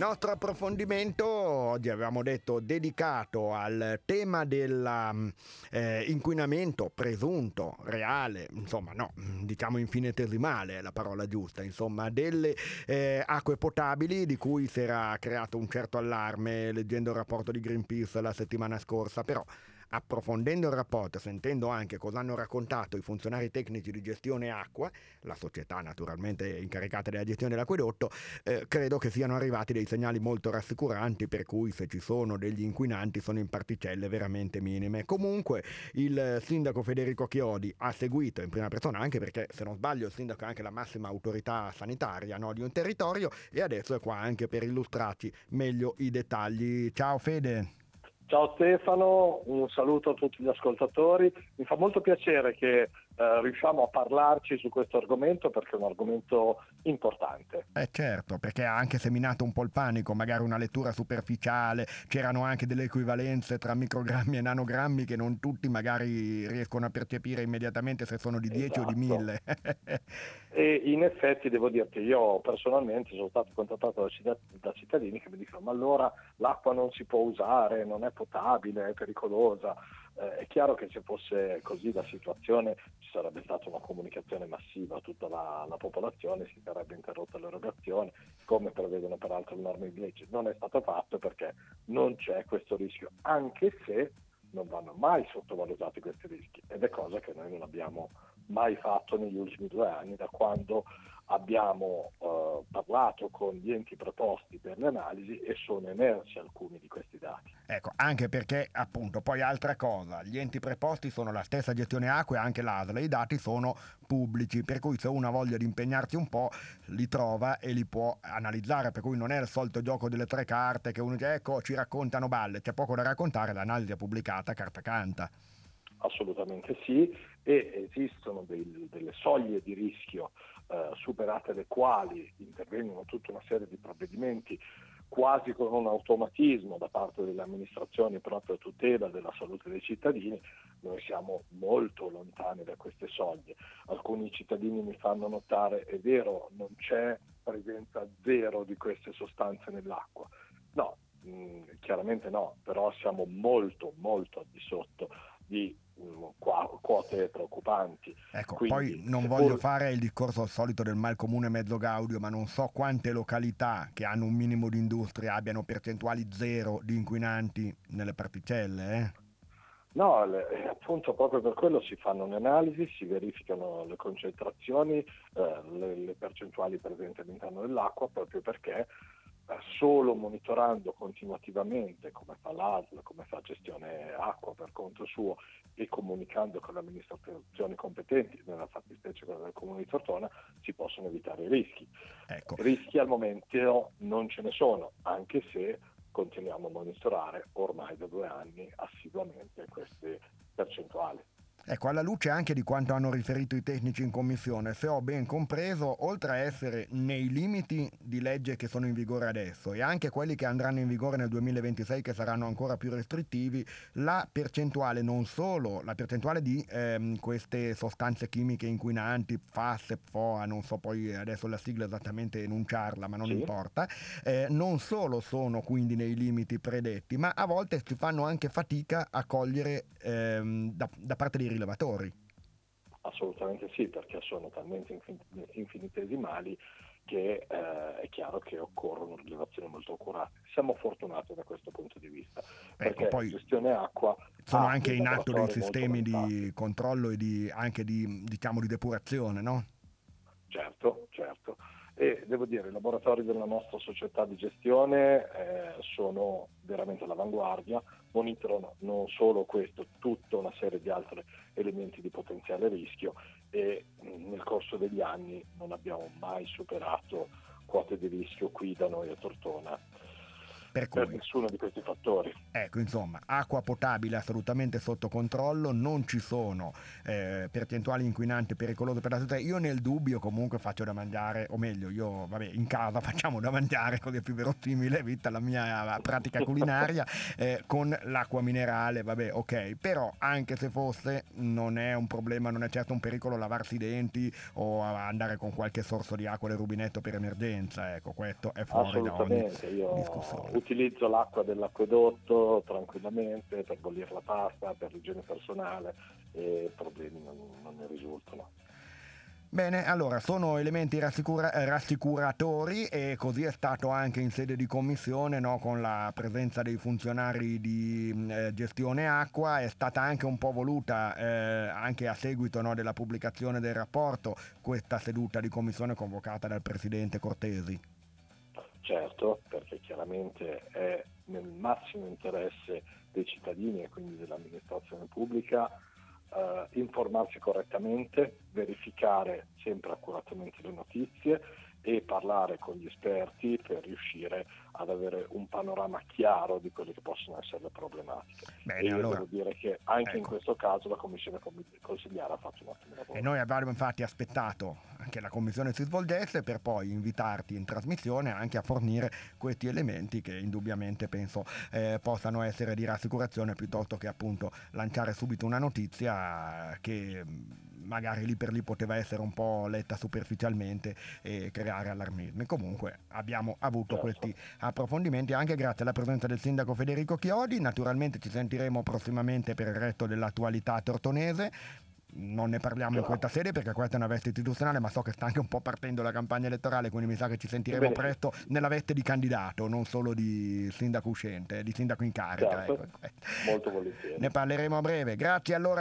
nostro approfondimento oggi avevamo detto dedicato al tema dell'inquinamento eh, presunto, reale, insomma no, diciamo infinitesimale è la parola giusta, insomma delle eh, acque potabili di cui si era creato un certo allarme leggendo il rapporto di Greenpeace la settimana scorsa, però Approfondendo il rapporto e sentendo anche cosa hanno raccontato i funzionari tecnici di gestione acqua, la società naturalmente incaricata della gestione dell'acquedotto, eh, credo che siano arrivati dei segnali molto rassicuranti per cui se ci sono degli inquinanti sono in particelle veramente minime. Comunque il sindaco Federico Chiodi ha seguito in prima persona, anche perché se non sbaglio il sindaco è anche la massima autorità sanitaria no, di un territorio e adesso è qua anche per illustrarci meglio i dettagli. Ciao Fede! Ciao Stefano, un saluto a tutti gli ascoltatori. Mi fa molto piacere che eh, riusciamo a parlarci su questo argomento perché è un argomento importante. Eh certo, perché ha anche seminato un po' il panico, magari una lettura superficiale, c'erano anche delle equivalenze tra microgrammi e nanogrammi che non tutti magari riescono a percepire immediatamente se sono di 10 esatto. o di 1000. Esatto. e in effetti devo dirti, io personalmente sono stato contattato da, cittadini che mi dicono ma allora l'acqua non si può usare, non è potabile, pericolosa. Eh, è chiaro che se fosse così la situazione ci sarebbe stata una comunicazione massiva a tutta la, la popolazione, si sarebbe interrotta l'erogazione, come prevedono peraltro le norme di legge. Non è stato fatto perché non c'è questo rischio, anche se non vanno mai sottovalutati questi rischi ed è cosa che noi non abbiamo mai fatto negli ultimi due anni da quando abbiamo eh, parlato con gli enti preposti per le analisi e sono emersi alcuni di questi. Ecco, anche perché appunto poi altra cosa, gli enti preposti sono la stessa gestione acqua e anche l'ASL, i dati sono pubblici, per cui se uno ha voglia di impegnarsi un po' li trova e li può analizzare, per cui non è il solito gioco delle tre carte che uno dice ecco ci raccontano balle, c'è poco da raccontare, l'analisi è pubblicata carta canta. Assolutamente sì, e esistono dei, delle soglie di rischio eh, superate le quali intervengono tutta una serie di provvedimenti quasi con un automatismo da parte delle amministrazioni proprio a tutela della salute dei cittadini, noi siamo molto lontani da queste soglie. Alcuni cittadini mi fanno notare, è vero, non c'è presenza zero di queste sostanze nell'acqua. No, mh, mm, chiaramente no, però siamo molto molto al di sotto di quote preoccupanti. Ecco, Quindi, poi non voglio pur... fare il discorso al solito del mal comune mezzo gaudio, ma non so quante località che hanno un minimo di industria abbiano percentuali zero di inquinanti nelle particelle. Eh? No, le, appunto proprio per quello si fanno le analisi, si verificano le concentrazioni, eh, le, le percentuali presenti all'interno dell'acqua, proprio perché solo monitorando continuativamente come fa l'ASL, come fa gestione acqua per conto suo e comunicando con le amministrazioni competenti, nella fattispecie quella del comune di Tortona, si possono evitare i rischi. Ecco. Rischi al momento non ce ne sono, anche se continuiamo a monitorare ormai da due anni assiduamente queste percentuali. Ecco, alla luce anche di quanto hanno riferito i tecnici in commissione, se ho ben compreso, oltre a essere nei limiti di legge che sono in vigore adesso e anche quelli che andranno in vigore nel 2026 che saranno ancora più restrittivi, la percentuale non solo, la percentuale di ehm, queste sostanze chimiche inquinanti, FAS, FOA, non so poi adesso la sigla esattamente enunciarla, ma non sì. importa, eh, non solo sono quindi nei limiti predetti, ma a volte si fanno anche fatica a cogliere ehm, da, da parte dei rilevatori. Assolutamente sì, perché sono talmente infinitesimali che eh, è chiaro che occorrono rilevazioni molto accurate. Siamo fortunati da questo punto di vista, ecco, perché poi gestione acqua sono anche in atto dei sistemi di controllo e di, anche di, diciamo, di depurazione, no? Certo, certo e devo dire i laboratori della nostra società di gestione eh, sono veramente all'avanguardia, monitorano non solo questo, tutta una serie di altri elementi di potenziale rischio e mm, nel corso degli anni non abbiamo mai superato quote di rischio qui da noi a Tortona. Per, per nessuno di questi fattori. Ecco, insomma, acqua potabile assolutamente sotto controllo, non ci sono eh, percentuali inquinanti pericolose per la salute. Io nel dubbio comunque faccio da mangiare, o meglio, io vabbè, in casa facciamo da mangiare, così è più verosimile, vista la mia pratica culinaria, eh, con l'acqua minerale, vabbè, ok, però anche se fosse non è un problema, non è certo un pericolo lavarsi i denti o andare con qualche sorso di acqua del rubinetto per emergenza, ecco, questo è fuori da ogni io discussione. Utilizzo l'acqua dell'acquedotto tranquillamente per bollire la pasta, per l'igiene personale e problemi non, non ne risultano. Bene, allora sono elementi rassicura- rassicuratori e così è stato anche in sede di commissione no, con la presenza dei funzionari di eh, gestione acqua, è stata anche un po' voluta eh, anche a seguito no, della pubblicazione del rapporto questa seduta di commissione convocata dal Presidente Cortesi. Certo, perché chiaramente è nel massimo interesse dei cittadini e quindi dell'amministrazione pubblica eh, informarsi correttamente, verificare sempre accuratamente le notizie e parlare con gli esperti per riuscire ad avere un panorama chiaro di quelle che possono essere le problematiche. Bene, e io allora, devo dire che anche ecco. in questo caso la Commissione consigliare ha fatto un ottimo lavoro. E noi abbiamo infatti aspettato che la Commissione si svolgesse per poi invitarti in trasmissione anche a fornire questi elementi che indubbiamente penso eh, possano essere di rassicurazione piuttosto che appunto lanciare subito una notizia che magari lì per lì poteva essere un po' letta superficialmente e creare allarmismi. Comunque abbiamo avuto certo. questi approfondimenti anche grazie alla presenza del sindaco Federico Chiodi. Naturalmente ci sentiremo prossimamente per il resto dell'attualità tortonese non ne parliamo in questa sede perché questa è una veste istituzionale, ma so che sta anche un po' partendo la campagna elettorale, quindi mi sa che ci sentiremo Bene. presto nella veste di candidato, non solo di sindaco uscente, di sindaco in carica. Certo. Ecco. Molto volentieri. Ne parleremo a breve. Grazie allora.